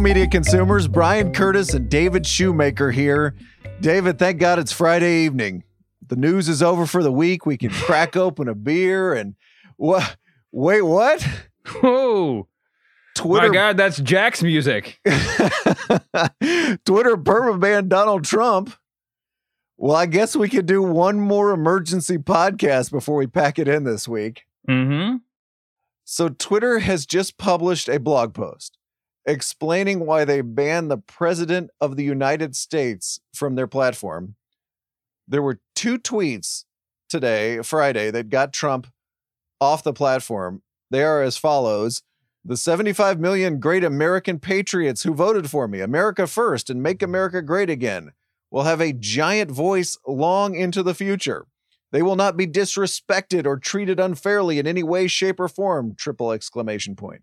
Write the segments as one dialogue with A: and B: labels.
A: media consumers. Bryan Curtis and David Shoemaker here. David, thank God it's Friday evening. The news is over for the week. We can crack open a beer and what? Wait, what?
B: Oh,
A: Twitter,
B: my God, that's Jack's music.
A: Twitter permaban Donald Trump. Well, I guess we could do one more emergency podcast before we pack it in this week.
B: Mm-hmm.
A: So, Twitter has just published a blog post explaining why they banned the president of the United States from their platform. There were two tweets today, Friday, that got Trump off the platform. They are as follows The 75 million great American patriots who voted for me, America first, and make America great again, will have a giant voice long into the future. They will not be disrespected or treated unfairly in any way, shape, or form. Triple exclamation point.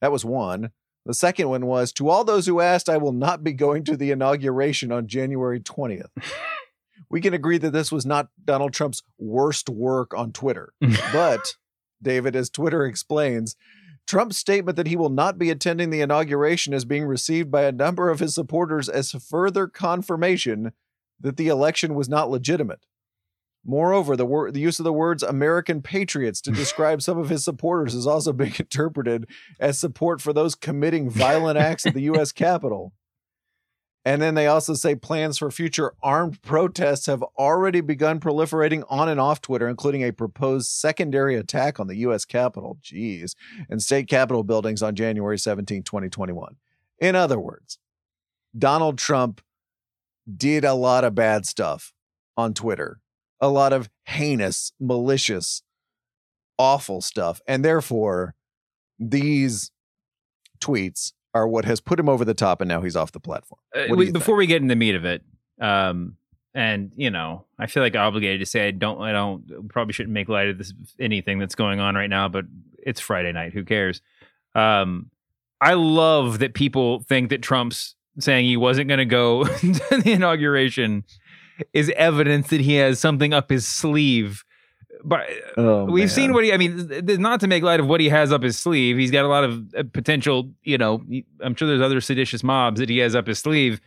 A: That was one. The second one was to all those who asked, I will not be going to the inauguration on January 20th. we can agree that this was not Donald Trump's worst work on Twitter. but, David, as Twitter explains, Trump's statement that he will not be attending the inauguration is being received by a number of his supporters as further confirmation that the election was not legitimate. Moreover, the, wor- the use of the words American patriots to describe some of his supporters is also being interpreted as support for those committing violent acts at the U.S. Capitol. And then they also say plans for future armed protests have already begun proliferating on and off Twitter, including a proposed secondary attack on the U.S. Capitol, geez, and state capitol buildings on January 17, 2021. In other words, Donald Trump did a lot of bad stuff on Twitter, a lot of heinous, malicious, awful stuff. And therefore, these tweets are what has put him over the top, and now he's off the platform.
B: Uh, we- before we get in the meat of it, um, and you know, I feel like obligated to say I don't, I don't, probably shouldn't make light of this anything that's going on right now, but it's Friday night. Who cares? Um, I love that people think that Trump's saying he wasn't going to go to the inauguration is evidence that he has something up his sleeve. But
A: Oh,
B: We've
A: man.
B: seen what he. I mean, not to make light of what he has up his sleeve. He's got a lot of uh, potential. You know, I'm sure there's other seditious mobs that he has up his sleeve.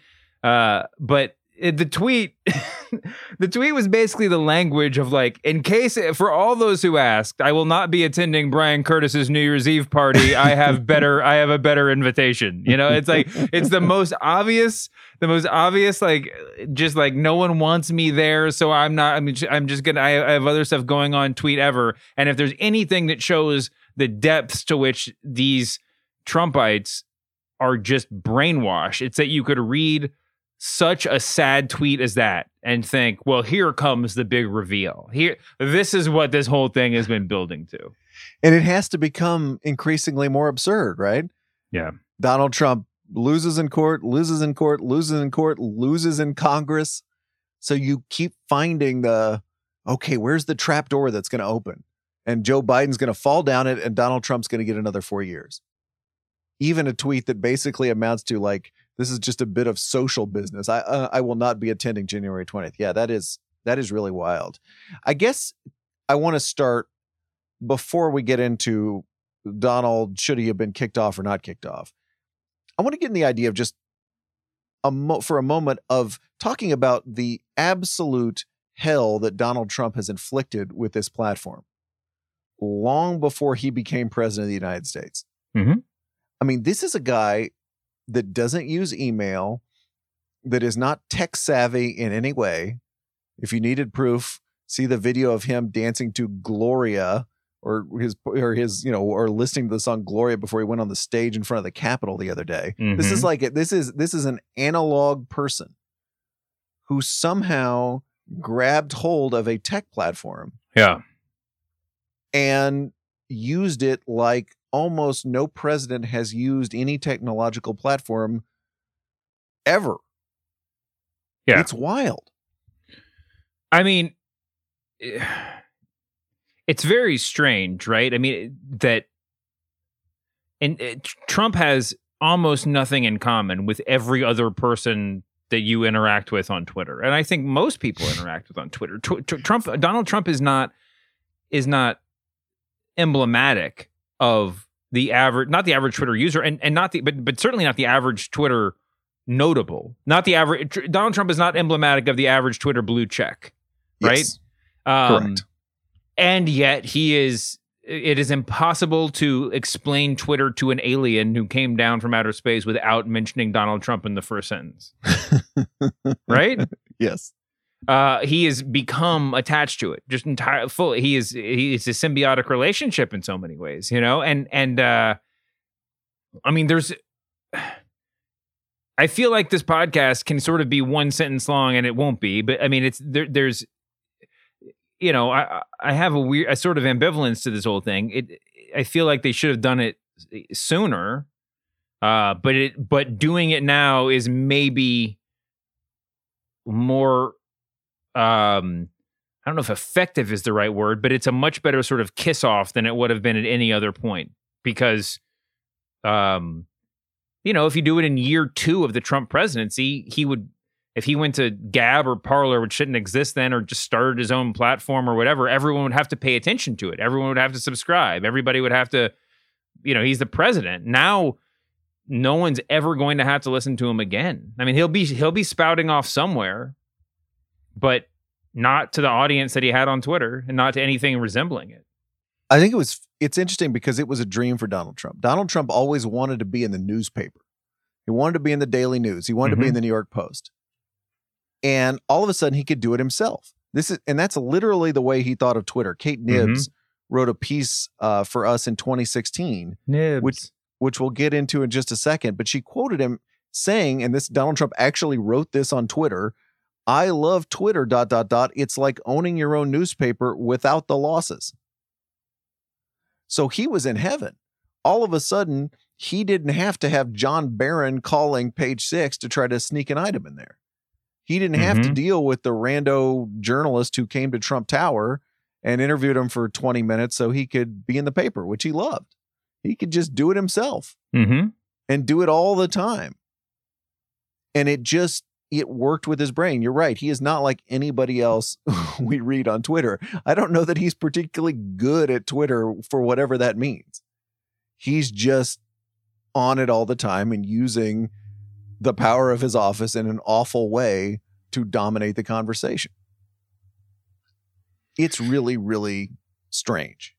B: Uh, but it, the tweet, the tweet was basically the language of like, in case for all those who asked, I will not be attending Bryan Curtis's New Year's Eve party. I have better. I have a better invitation. You know, it's like it's the most obvious the most obvious like just like no one wants me there so i'm not i'm just, I'm just gonna I, I have other stuff going on tweet ever and if there's anything that shows the depths to which these trumpites are just brainwashed it's that you could read such a sad tweet as that and think well here comes the big reveal here this is what this whole thing has been building to
A: and it has to become increasingly more absurd, right?
B: Yeah.
A: Donald Trump loses in court, loses in court, loses in court, loses in Congress. So you keep finding the okay, where's the trap door that's going to open? And Joe Biden's going to fall down it, and Donald Trump's going to get another four years. Even a tweet that basically amounts to like, "This is just a bit of social business." I uh, I will not be attending January twentieth. Yeah, that is that is really wild. I guess I want to start before we get into Donald should he have been kicked off or not kicked off. I want to get in the idea of just a mo- for a moment of talking about the absolute hell that Donald Trump has inflicted with this platform long before he became president of the United States.
B: Mhm.
A: I mean, this is a guy that doesn't use email, that is not tech savvy in any way. If you needed proof, see the video of him dancing to Gloria or his or his you know or listening to the song Gloria before he went on the stage in front of the Capitol the other day. This is
B: Mhm.
A: like this is this is an analog person who somehow grabbed hold of a tech platform
B: yeah
A: and used it like almost no president has used any technological platform ever.
B: Yeah.
A: It's wild.
B: I mean, it's very strange, right? I mean, that and uh, Trump has almost nothing in common with every other person that you interact with on Twitter, and I think most people interact with on Twitter. Tw- tr- Trump, Donald Trump is not is not emblematic of the average, not the average Twitter user, and and not the, but but certainly not the average Twitter notable. Not the average. Donald Trump is not emblematic of the average Twitter blue check, right?
A: Yes,
B: Um,
A: correct.
B: And yet he is. It is impossible to explain Twitter to an alien who came down from outer space without mentioning Donald Trump in the first sentence, right?
A: Yes.
B: Uh, he has become attached to it, just entire full. He is he is a symbiotic relationship in so many ways, you know. And and uh, I mean, there's. I feel like this podcast can sort of be one sentence long, and it won't be. But I mean, it's there. There's, you know, I I have a weird, a sort of ambivalence to this whole thing. It I feel like they should have done it sooner, uh, but it but doing it now is maybe more um I don't know if effective is the right word, but it's a much better sort of kiss off than it would have been at any other point because um you know, if you do it in year 2 of the Trump presidency, he would if he went to Gab or Parler, which shouldn't exist then, or just started his own platform or whatever, everyone would have to pay attention to it. Everyone would have to subscribe. Everybody would have to, you know, he's the president. Now no one's ever going to have to listen to him again. I mean, he'll be he'll be spouting off somewhere, but not to the audience that he had on Twitter and not to anything resembling it.
A: I think it was it's interesting because it was a dream for Donald Trump. Donald Trump always wanted to be in the newspaper. He wanted to be in the Daily News. He wanted to be
B: Mhm.
A: in the New York Post. And all of a sudden he could do it himself. This is and that's literally the way he thought of Twitter. Kate Knibbs wrote a piece uh, for us in 2016,
B: Knibbs.
A: Which- which we'll get into in just a second, but she quoted him saying, and this Donald Trump actually wrote this on Twitter, I love Twitter dot dot dot. It's like owning your own newspaper without the losses. So he was in heaven. All of a sudden, he didn't have to have John Barron calling page six to try to sneak an item in there. He didn't have to
B: Mhm.
A: deal with the rando journalist who came to Trump Tower and interviewed him for 20 minutes so he could be in the paper, which he loved. He could just do it himself
B: Mm-hmm.
A: and do it all the time. And it just it worked with his brain. You're right. He is not like anybody else we read on Twitter. I don't know that he's particularly good at Twitter for whatever that means. He's just on it all the time and using the power of his office in an awful way to dominate the conversation. It's really, really strange.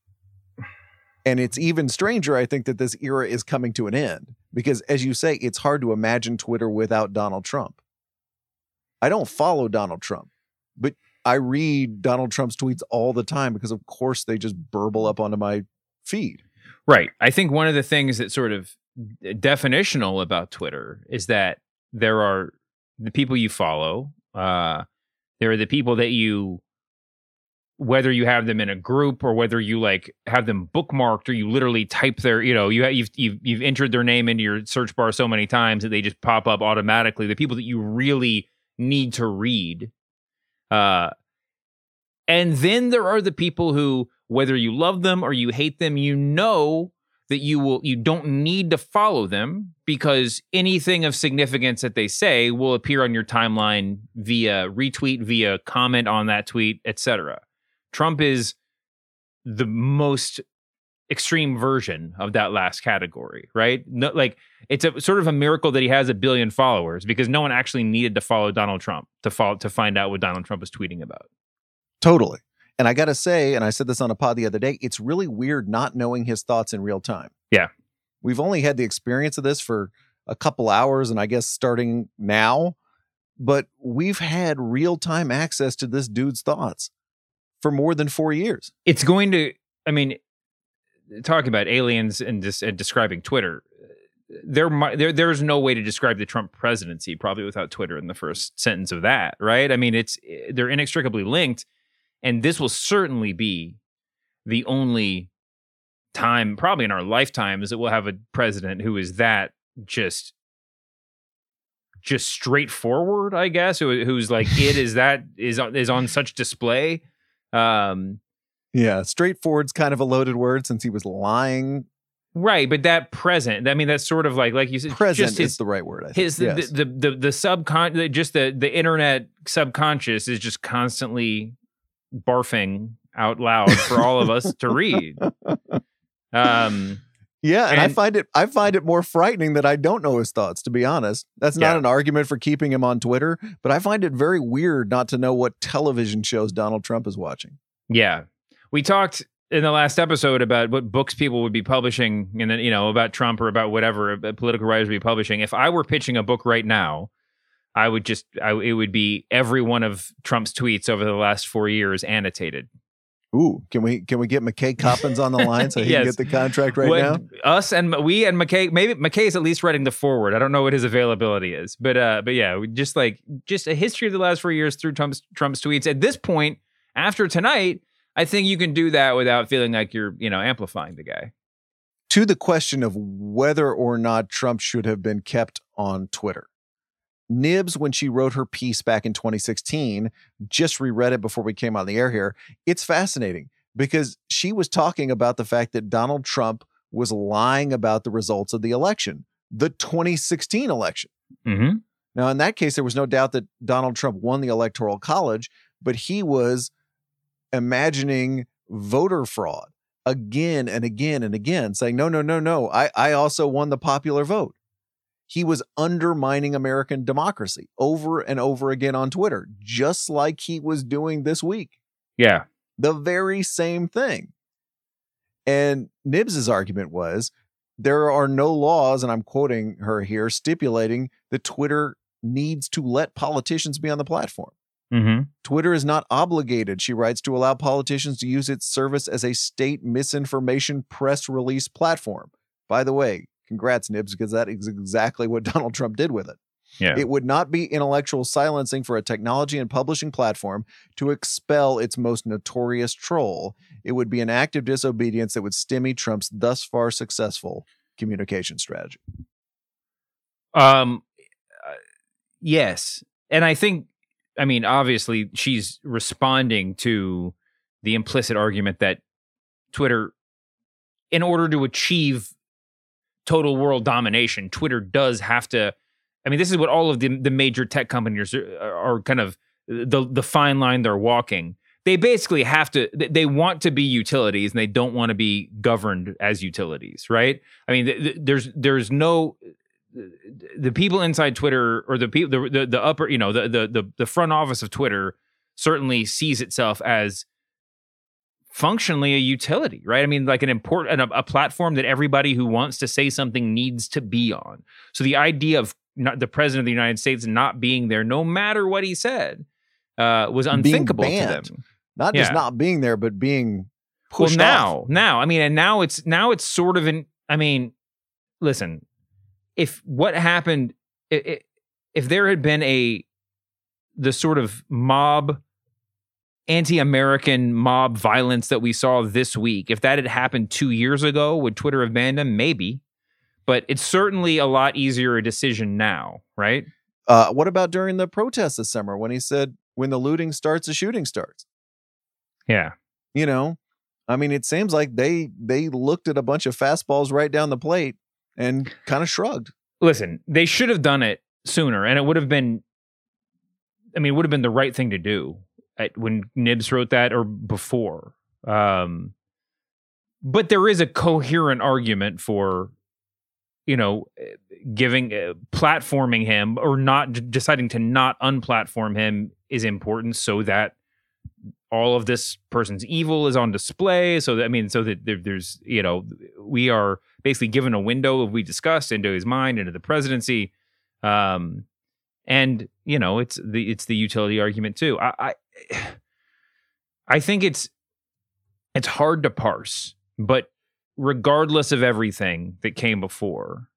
A: And it's even stranger, I think, that this era is coming to an end because, as you say, it's hard to imagine Twitter without Donald Trump. I don't follow Donald Trump, but I read Donald Trump's tweets all the time because, of course, they just burble up onto my feed.
B: Right. I think one of the things that sort of definitional about Twitter is that there are the people you follow. Uh, there are the people that you, whether you have them in a group or whether you like have them bookmarked or you literally type their, you know, you you've you've, you've entered their name into your search bar so many times that they just pop up automatically. The people that you really need to read. Uh, and then there are the people who, whether you love them or you hate them, you know that you will you don't need to follow them because anything of significance that they say will appear on your timeline via retweet, via comment on that tweet, etc. Trump is the most extreme version of that last category, right? No, like it's a sort of a miracle that he has a billion followers because no one actually needed to follow Donald Trump to follow to find out what Donald Trump was tweeting about.
A: Totally. And I got to say, and I said this on a pod the other day, it's really weird not knowing his thoughts in real time.
B: Yeah.
A: We've only had the experience of this for a couple hours, and I guess starting now, but we've had real time access to this dude's thoughts for more than four years.
B: it's going to i mean talking about aliens and, dis- and describing twitter there, there there's no way to describe the trump presidency probably without twitter in the first sentence of that right? I mean it's they're inextricably linked and this will certainly be the only time probably in our lifetimes that we'll have a president who is that just just straightforward i guess who, who's like it is that is is on such display. Um
A: Yeah. Straightforward's kind of a loaded word since he was lying.
B: Right, but that present, I mean, that's sort of like, like you said,
A: Present
B: just
A: is the right word. I think.
B: his,
A: Yes.
B: the, the, the, the subcon, just the, the internet subconscious is just constantly barfing out loud for all of us to read. Um,
A: Yeah, and, I find it I find it more frightening that I don't know his thoughts, to be honest. That's not
B: Yeah.
A: an argument for keeping him on Twitter, but I find it very weird not to know what television shows Donald Trump is watching.
B: Yeah. We talked in the last episode about what books people would be publishing and then, you know, about Trump or about whatever uh, political writers would be publishing. If I were pitching a book right now, I would just, I, it would be every one of Trump's tweets over the last four years annotated.
A: Ooh, can we can we get McKay Coppins on the line so he can get the contract right now?
B: Us and we and McKay, maybe McKay is at least writing the forward. I don't know what his availability is, but uh, but yeah, just like just a history of the last four years through Trump's Trump's tweets. At this point, after tonight, I think you can do that without feeling like you're you know amplifying the guy.
A: To the question of whether or not Trump should have been kept on Twitter. Knibbs, when she wrote her piece back in 2016, just reread it before we came on the air here. It's fascinating because she was talking about the fact that Donald Trump was lying about the results of the election, the 2016 election.
B: Mm-hmm.
A: Now, in that case, there was no doubt that Donald Trump won the Electoral College, but he was imagining voter fraud again and again and again, saying, no, no, no, no, I, I also won the popular vote. He was undermining American democracy over and over again on Twitter, just like he was doing this week
B: Yeah.
A: the very same thing. And Knibbs's argument was there are no laws, and I'm quoting her here, stipulating that Twitter needs to let politicians be on the platform.
B: Mm-hmm.
A: Twitter is not obligated, she writes, to allow politicians to use its service as a state misinformation press release platform. By the way, congrats, Knibbs, because that is exactly what Donald Trump did with it.
B: Yeah.
A: It would not be intellectual silencing for a technology and publishing platform to expel its most notorious troll. It would be an act of disobedience that would stymie Trump's thus far successful communication strategy.
B: Um, uh, yes, and I think, I mean, obviously, she's responding to the implicit argument that Twitter, in order to achieve total world domination, Twitter does have to. I mean, this is what all of the the major tech companies are, are kind of the the fine line they're walking. They basically have to. they- want to be utilities, and they don't want to be governed as utilities, right? I mean, th- th- there's there's no the people inside Twitter or the people the, the the upper you know the, the the the front office of Twitter certainly sees itself as functionally a utility, right? I mean, like an important a, a platform that everybody who wants to say something needs to be on. So the idea of not the president of the United States not being there, no matter what he said, uh, was unthinkable to them.
A: Not just not being there, but being
B: Well, now,
A: off.
B: now, I mean, and now it's now it's sort of an. I mean, listen, if what happened, if there had been a the sort of mob, anti-American mob violence that we saw this week, if that had happened two years ago, would Twitter have banned him? Maybe, but it's certainly a lot easier a decision now, right?
A: Uh, what about during the protests this summer when he said, when the looting starts, the shooting starts?
B: Yeah,
A: You know, I mean, it seems like they they looked at a bunch of fastballs right down the plate and kind of shrugged.
B: listen, they should have done it sooner, and it would have been. I mean, it would have been the right thing to do at, when Knibbs wrote that or before. Um, but there is a coherent argument for, you know, eh, giving uh, platforming him or not deciding to not unplatform him is important so that all of this person's evil is on display. So that I mean, so that there, there's you know we are basically given a window of we discussed into his mind into the presidency, um, and you know it's the it's the utility argument too. I I, I think it's it's hard to parse, but regardless of everything that came before,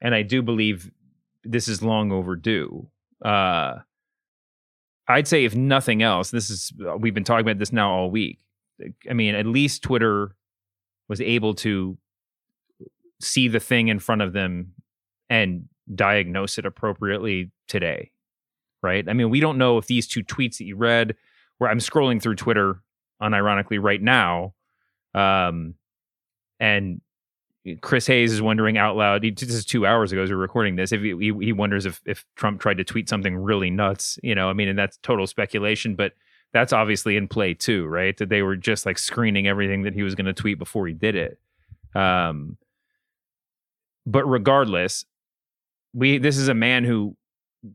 B: and I do believe this is long overdue. Uh, I'd say if nothing else, this is we've been talking about this now all week. I mean, at least Twitter was able to see the thing in front of them and diagnose it appropriately today. Right? I mean, we don't know if these two tweets that you read, where I'm scrolling through Twitter unironically right now, um, and Chris Hayes is wondering out loud. He, this is two hours ago as we're recording this. If he, he, wonders if if Trump tried to tweet something really nuts, you know, I mean, and that's total speculation, but that's obviously in play too, right? That they were just like screening everything that he was going to tweet before he did it. Um, but regardless, we this is a man who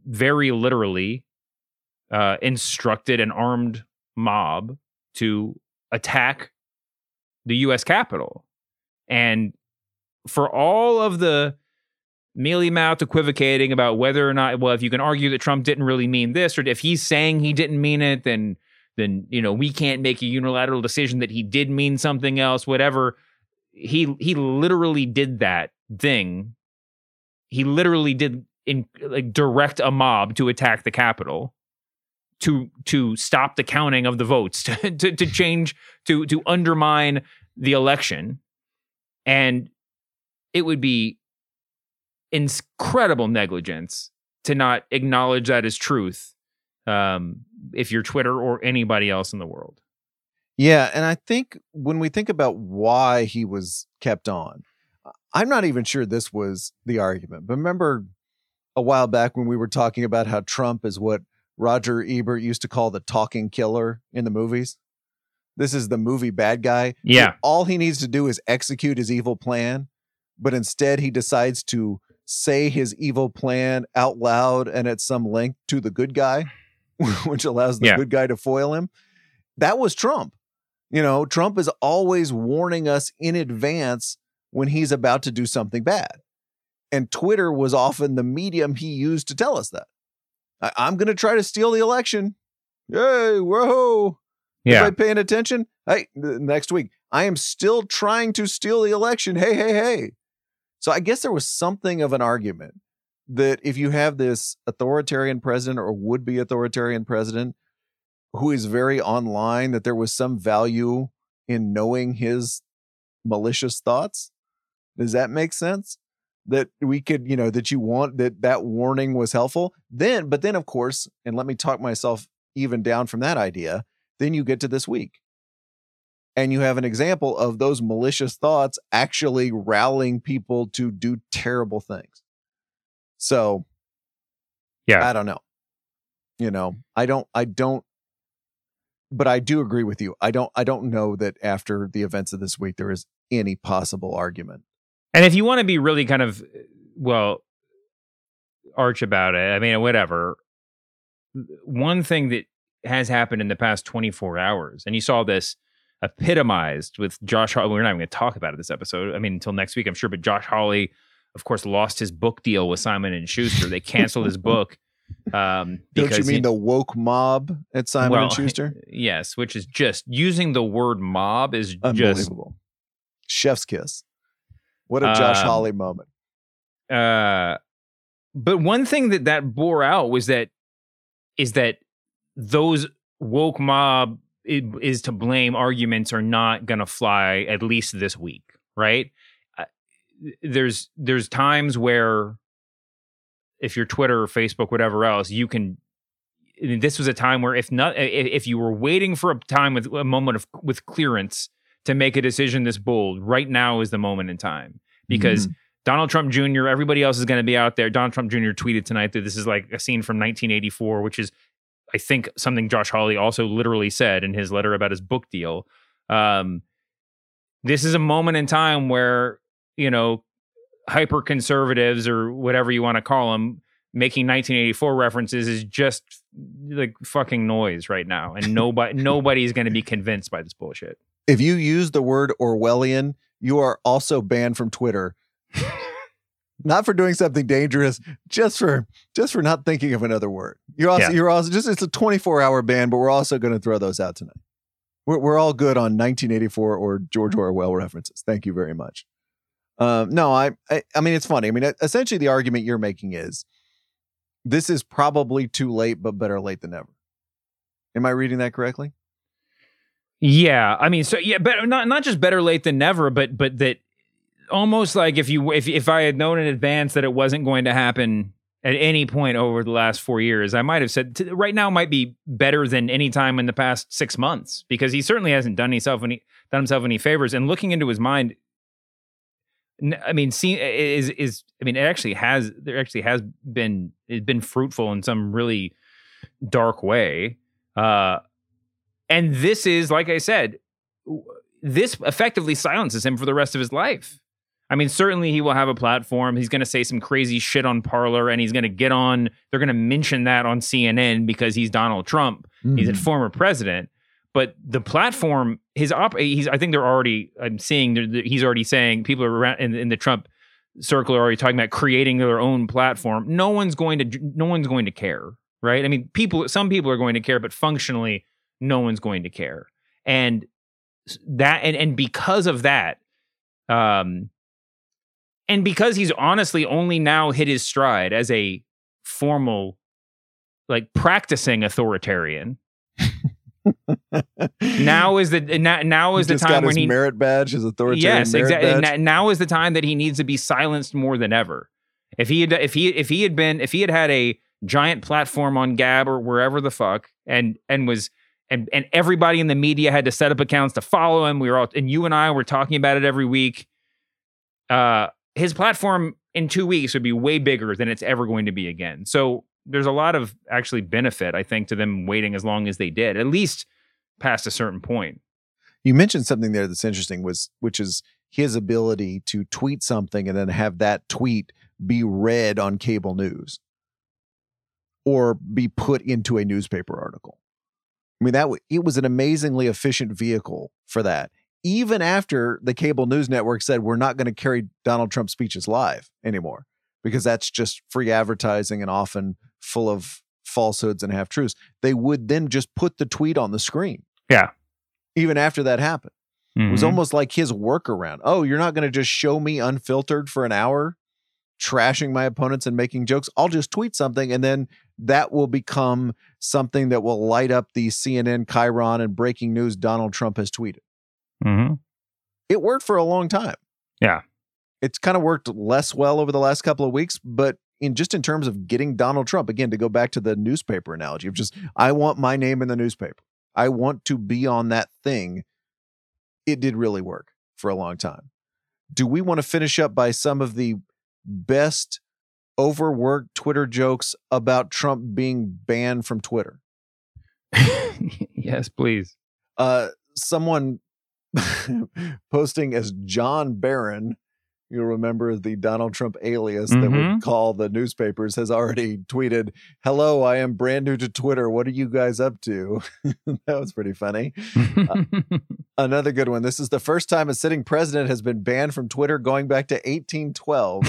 B: very literally uh, instructed an armed mob to attack the U.S. Capitol, and for all of the mealy mouth equivocating about whether or not, well, if you can argue that Trump didn't really mean this, or if he's saying he didn't mean it, then then you know we can't make a unilateral decision that he did mean something else. Whatever he he literally did that thing. He literally did in like direct a mob to attack the Capitol to to stop the counting of the votes to to, to change to to undermine the election and it would be incredible negligence to not acknowledge that as truth um, if you're Twitter or anybody else in the world.
A: Yeah, and I think when we think about why he was kept on, I'm not even sure this was the argument. But remember a while back when we were talking about how Trump is what Roger Ebert used to call the talking killer in the movies? This is the movie bad guy.
B: Yeah.
A: All he needs to do is execute his evil plan, but instead he decides to say his evil plan out loud and at some length to the good guy, which allows the
B: Yeah.
A: good guy to foil him. That was Trump. You know, Trump is always warning us in advance when he's about to do something bad. And Twitter was often the medium he used to tell us that. I- I'm going to try to steal the election. Yay, whoa.
B: Yeah.
A: Everybody paying attention? Hey, next week, I am still trying to steal the election. Hey, hey, hey. So I guess there was something of an argument that if you have this authoritarian president or would be authoritarian president who is very online, that there was some value in knowing his malicious thoughts. Does that make sense? That we could, you know, that you want that that warning was helpful. Then, but then, of course, and let me talk myself even down from that idea. Then you get to this week. And you have an example of those malicious thoughts actually rallying people to do terrible things. So
B: Yeah.
A: I don't know. You know, I don't, I don't, but I do agree with you. I don't, I don't know that after the events of this week, there is any possible argument.
B: And if you want to be really kind of, well, arch about it, I mean, whatever. One thing that has happened in the past 24 hours, and you saw this epitomized with Josh Hawley. We're not even going to talk about it this episode. I mean, until next week, I'm sure. But Josh Hawley, of course, lost his book deal with Simon and Schuster. They canceled his book. Um,
A: Don't you mean
B: he-
A: the woke mob at Simon
B: well,
A: and Schuster?
B: Yes, which is just using the word mob is just
A: Unbelievable. Chef's kiss. What a Josh
B: Um,
A: Hawley moment.
B: uh but one thing that that bore out was that is that those woke mob i- is to blame arguments are not going to fly at least this week right Uh, there's there's times where if you're twitter or facebook whatever else you can this was a time where if not if you were waiting for a time with a moment of with clearance to make a decision this bold right now is the moment in time because
A: Mhm.
B: Donald Trump Jr., everybody else is going to be out there. Donald Trump Jr. tweeted tonight that this is like a scene from 1984, which is, I think, something Josh Hawley also literally said in his letter about his book deal. Um, this is a moment in time where, you know, hyper conservatives or whatever you want to call them making 1984 references is just like fucking noise right now. And nobody, nobody's going to be convinced by this bullshit.
A: if you use the word Orwellian, you are also banned from Twitter. not for doing something dangerous, just for just for not thinking of another word. You're also
B: Yeah.
A: you're also just it's a 24 hour ban, but we're also going to throw those out tonight. We're we're all good on 1984 or George Orwell references. Thank you very much. Um, no, I, I I mean it's funny. I mean essentially the argument you're making is this is probably too late, but better late than never. Am I reading that correctly?
B: Yeah, I mean, so yeah, but not not just better late than never, but but that almost like if you if if I had known in advance that it wasn't going to happen at any point over the last four years, I might have said right now might be better than any time in the past six months because he certainly hasn't done himself any done himself any favors. And looking into his mind, I mean, see, is is I mean, it actually has there actually has been it's been fruitful in some really dark way. Uh, and this is like I said, this effectively silences him for the rest of his life. I mean, certainly he will have a platform. He's going to say some crazy shit on Parler and he's going to get on, they're going to mention that on CNN because he's Donald Trump. Mm-hmm. He's a former president. But the platform, his op, he's, I think they're already, I'm seeing, he's already saying people are around in, in the Trump circle are already talking about creating their own platform. No one's going to, no one's going to care, right? I mean, people, some people are going to care, but functionally, no one's going to care. And that, and, and because of that, um, and because he's honestly only now hit his stride as a formal like practicing authoritarian now is the now, now is
A: he
B: the time when he
A: merit badge his authoritarian
B: yes exactly. now is the time that he needs to be silenced more than ever. If he had if he if he had been if he had had a giant platform on gab or wherever the fuck and and was and and everybody in the media had to set up accounts to follow him we were all and you and i were talking about it every week uh his platform in two weeks would be way bigger than it's ever going to be again. So there's a lot of actually benefit, I think, to them waiting as long as they did, at least past a certain point.
A: You mentioned something there that's interesting, was which is his ability to tweet something and then have that tweet be read on cable news or be put into a newspaper article. I mean, that it was an amazingly efficient vehicle for that even after the cable news network said we're not going to carry Donald Trump speeches live anymore because that's just free advertising and often full of falsehoods and half truths. They would then just put the tweet on the screen.
B: Yeah.
A: Even after that happened. Mm-hmm. It was mm-hmm. almost like his workaround. Oh, you're not going to just show me unfiltered for an hour, trashing my opponents and making jokes. I'll just tweet something and then that will become something that will light up the CNN, Chyron, and breaking news Donald Trump has tweeted.
B: Mm-hmm.
A: It worked for a long time.
B: Yeah.
A: It's kind of worked less well over the last couple of weeks, but in just in terms of getting Donald Trump, again, to go back to the newspaper analogy of just, I want my name in the newspaper. I want to be on that thing. It did really work for a long time. Do we want to finish up by some of the best overworked Twitter jokes about Trump being banned from Twitter?
B: yes, please.
A: Uh, someone posting as John Barron. You'll remember the Donald Trump alias mm-hmm. that would mm-hmm. call the newspapers has already tweeted, Hello, I am brand new to Twitter. What are you guys up to? that was pretty funny. uh, another good one. This is the first time a sitting president has been banned from Twitter going back to 1812.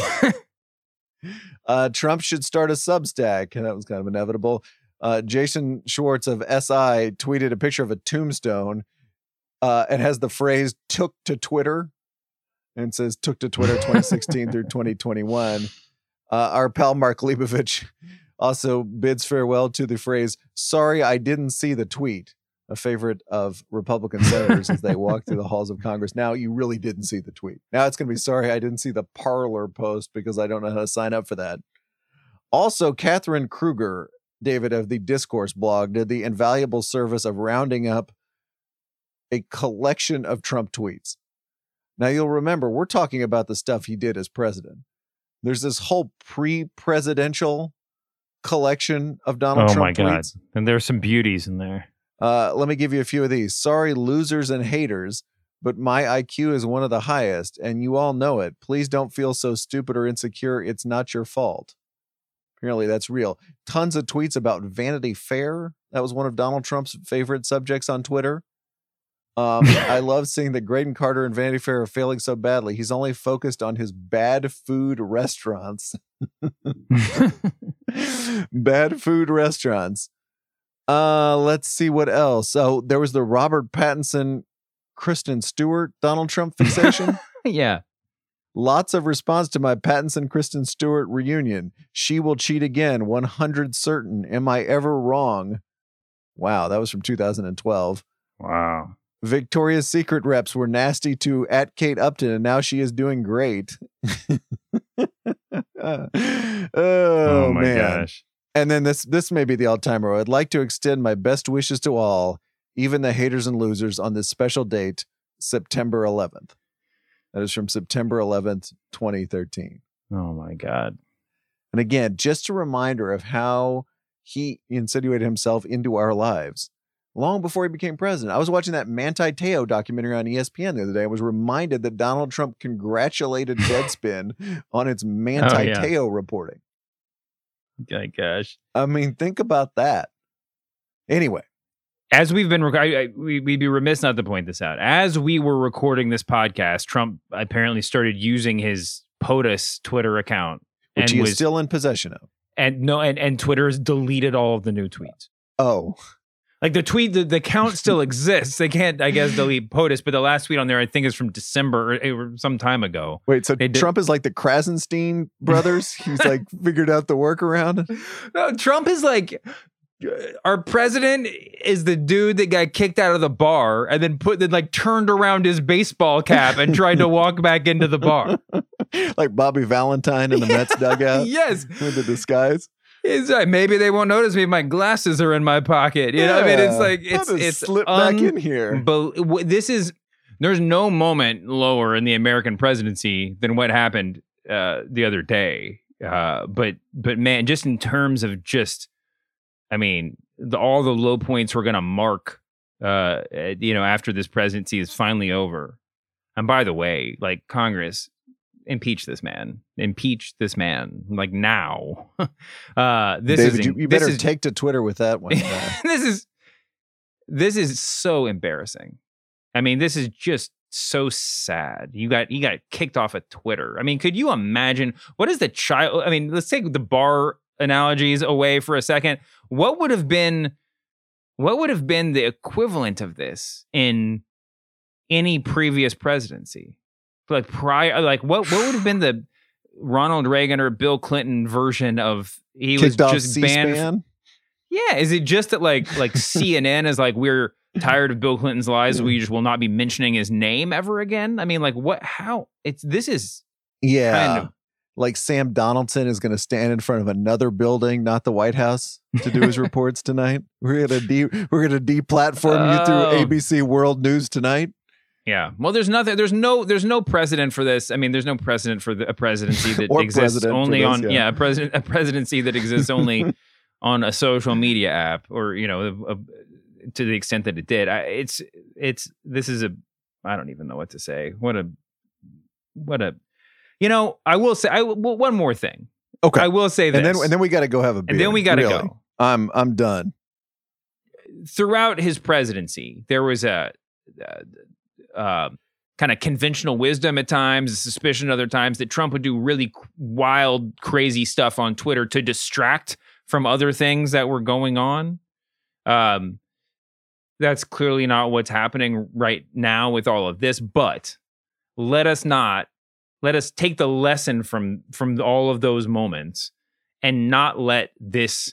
A: uh, Trump should start a Substack. And that was kind of inevitable. Uh, Jason Schwartz of SI tweeted a picture of a tombstone uh, it has the phrase took to Twitter and says took to Twitter 2016 through 2021. Uh, our pal Mark Leibovich also bids farewell to the phrase, sorry, I didn't see the tweet, a favorite of Republican senators as they walk through the halls of Congress. Now you really didn't see the tweet. Now it's going to be sorry, I didn't see the Parler post because I don't know how to sign up for that. Also, Katherine Krueger, David of the Discourse blog, did the invaluable service of rounding up a collection of Trump tweets. Now you'll remember we're talking about the stuff he did as president. There's this whole pre-presidential collection of Donald oh Trump tweets. Oh my god.
B: And there's some beauties in there.
A: Uh, let me give you a few of these. Sorry, losers and haters, but my IQ is one of the highest, and you all know it. Please don't feel so stupid or insecure. It's not your fault. Apparently, that's real. Tons of tweets about Vanity Fair. That was one of Donald Trump's favorite subjects on Twitter. Um, I love seeing that Graydon Carter and Vanity Fair are failing so badly. He's only focused on his bad food restaurants. bad food restaurants. Uh, let's see what else. So there was the Robert Pattinson, Kristen Stewart, Donald Trump fixation.
B: yeah.
A: Lots of response to my Pattinson Kristen Stewart reunion. She will cheat again, 100 certain. Am I ever wrong? Wow, that was from 2012.
B: Wow.
A: Victoria's Secret reps were nasty to at Kate Upton, and now she is doing great. oh, oh, my man. gosh. And then this this may be the all timer. I'd like to extend my best wishes to all, even the haters and losers, on this special date, September 11th. That is from September 11th, 2013.
B: Oh my God.
A: And again, just a reminder of how he insinuated himself into our lives long before he became president. I was watching that Manti Te'o documentary on ESPN the other day. I was reminded that Donald Trump congratulated Deadspin on its oh, Manti
B: Oh, yeah.
A: Te'o reporting.
B: My gosh.
A: I mean, think about that. Anyway,
B: As we've been, rec- I, I, we, we'd be remiss not to point this out. As we were recording this podcast, Trump apparently started using his POTUS Twitter account,
A: which
B: and
A: he
B: was
A: still in possession of.
B: and no, and and Twitter has deleted all of the new tweets.
A: Oh,
B: Like the tweet, the, the account still exists. They can't, I guess, delete POTUS, but the last tweet on there, I think, is from December or, eh, or some time ago.
A: wait. So
B: They did-
A: Trump is like the Krassenstein brothers. He's like figured out the workaround.
B: No, Trump is like our president is the dude that got kicked out of the bar and then put then like turned around his baseball cap and tried to walk back into the bar.
A: like Bobby Valentine in the Mets dugout
B: yes,
A: with the disguise.
B: It's like maybe they won't notice me. if My glasses are in my pocket. You know, I mean, it's like it's it's
A: slip back in here.
B: But w- this is there's no moment lower in the American presidency than what happened uh, the other day. Uh, but but man, just in terms of just, I mean, the, all the low points we're gonna mark, uh, you know, after this presidency is finally over. And by the way, like Congress, impeach this man, impeach this man, like now. uh, this
A: David,
B: is
A: you, you
B: this
A: better
B: is-
A: take to Twitter with that one.
B: this is this is so embarrassing. I mean, this is just so sad. You got you got kicked off of Twitter. I mean, could you imagine what is the child? I mean, let's take the bar analogies away for a second. What would have been what would have been the equivalent of this in any previous presidency? Like prior, like what what would have been the Ronald Reagan or Bill Clinton version of he was
A: kicked off
B: just banned yeah, is it just that like like CNN is like we're tired of Bill Clinton's lies, we just will not be mentioning his name ever again? I mean, like what? How? It's this is
A: Yeah.
B: kind of
A: like Sam Donaldson is going to stand in front of another building, not the White House, to do his reports tonight. We're going to de we're going to deplatform you
B: Oh.
A: through ABC World News tonight.
B: Yeah. Well, there's nothing. There's no. There's no precedent for this. I mean, there's no precedent for the, a presidency that exists
A: president
B: only
A: this,
B: on
A: yeah.
B: yeah. a president a presidency that exists only on a social media app or you know a, a- to the extent that it did. I, it's it's this is a I don't even know what to say. What a what a you know. I will say I well, one more thing.
A: Okay.
B: I will say this.
A: and then and then we got to go have a beer.
B: and then we got to
A: Really.
B: go.
A: I'm I'm done.
B: Throughout his presidency, there was a uh, uh, kind of conventional wisdom at times, suspicion other times that Trump would do really wild, crazy stuff on Twitter to distract from other things that were going on. Um, that's clearly not what's happening right now with all of this. But let us not let us take the lesson from from all of those moments and not let this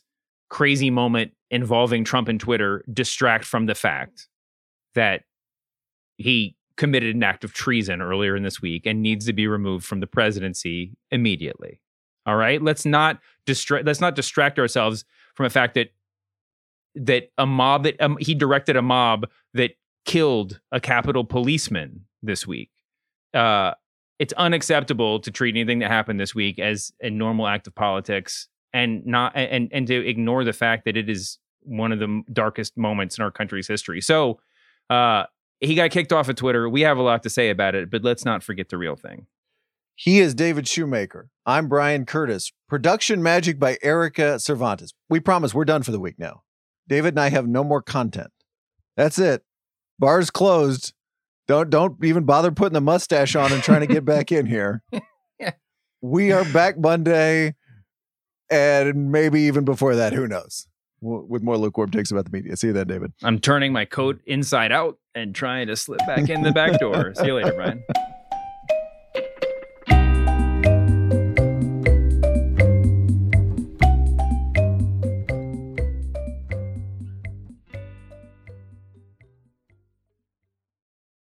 B: crazy moment involving Trump and Twitter distract from the fact that he committed an act of treason earlier in this week and needs to be removed from the presidency immediately. All right, let's not distract. Let's not distract ourselves from the fact that that a mob that um, he directed a mob that killed a Capitol policeman this week. Uh, it's unacceptable to treat anything that happened this week as a normal act of politics and not and and to ignore the fact that it is one of the darkest moments in our country's history. So, uh, he got kicked off of Twitter. We have a lot to say about it, but let's not forget the real thing.
A: He is David Shoemaker. I'm Bryan Curtis. Production magic by Erica Cervantes. We promise we're done for the week now. David and I have no more content. That's it. Bar's closed. Don't don't even bother putting the mustache on and trying to get back in here.
B: Yeah.
A: We are back Monday, and maybe even before that. Who knows? With more lukewarm takes about the media. See you then, David.
B: I'm turning my coat inside out and trying to slip back in the back door. See you later, Bryan.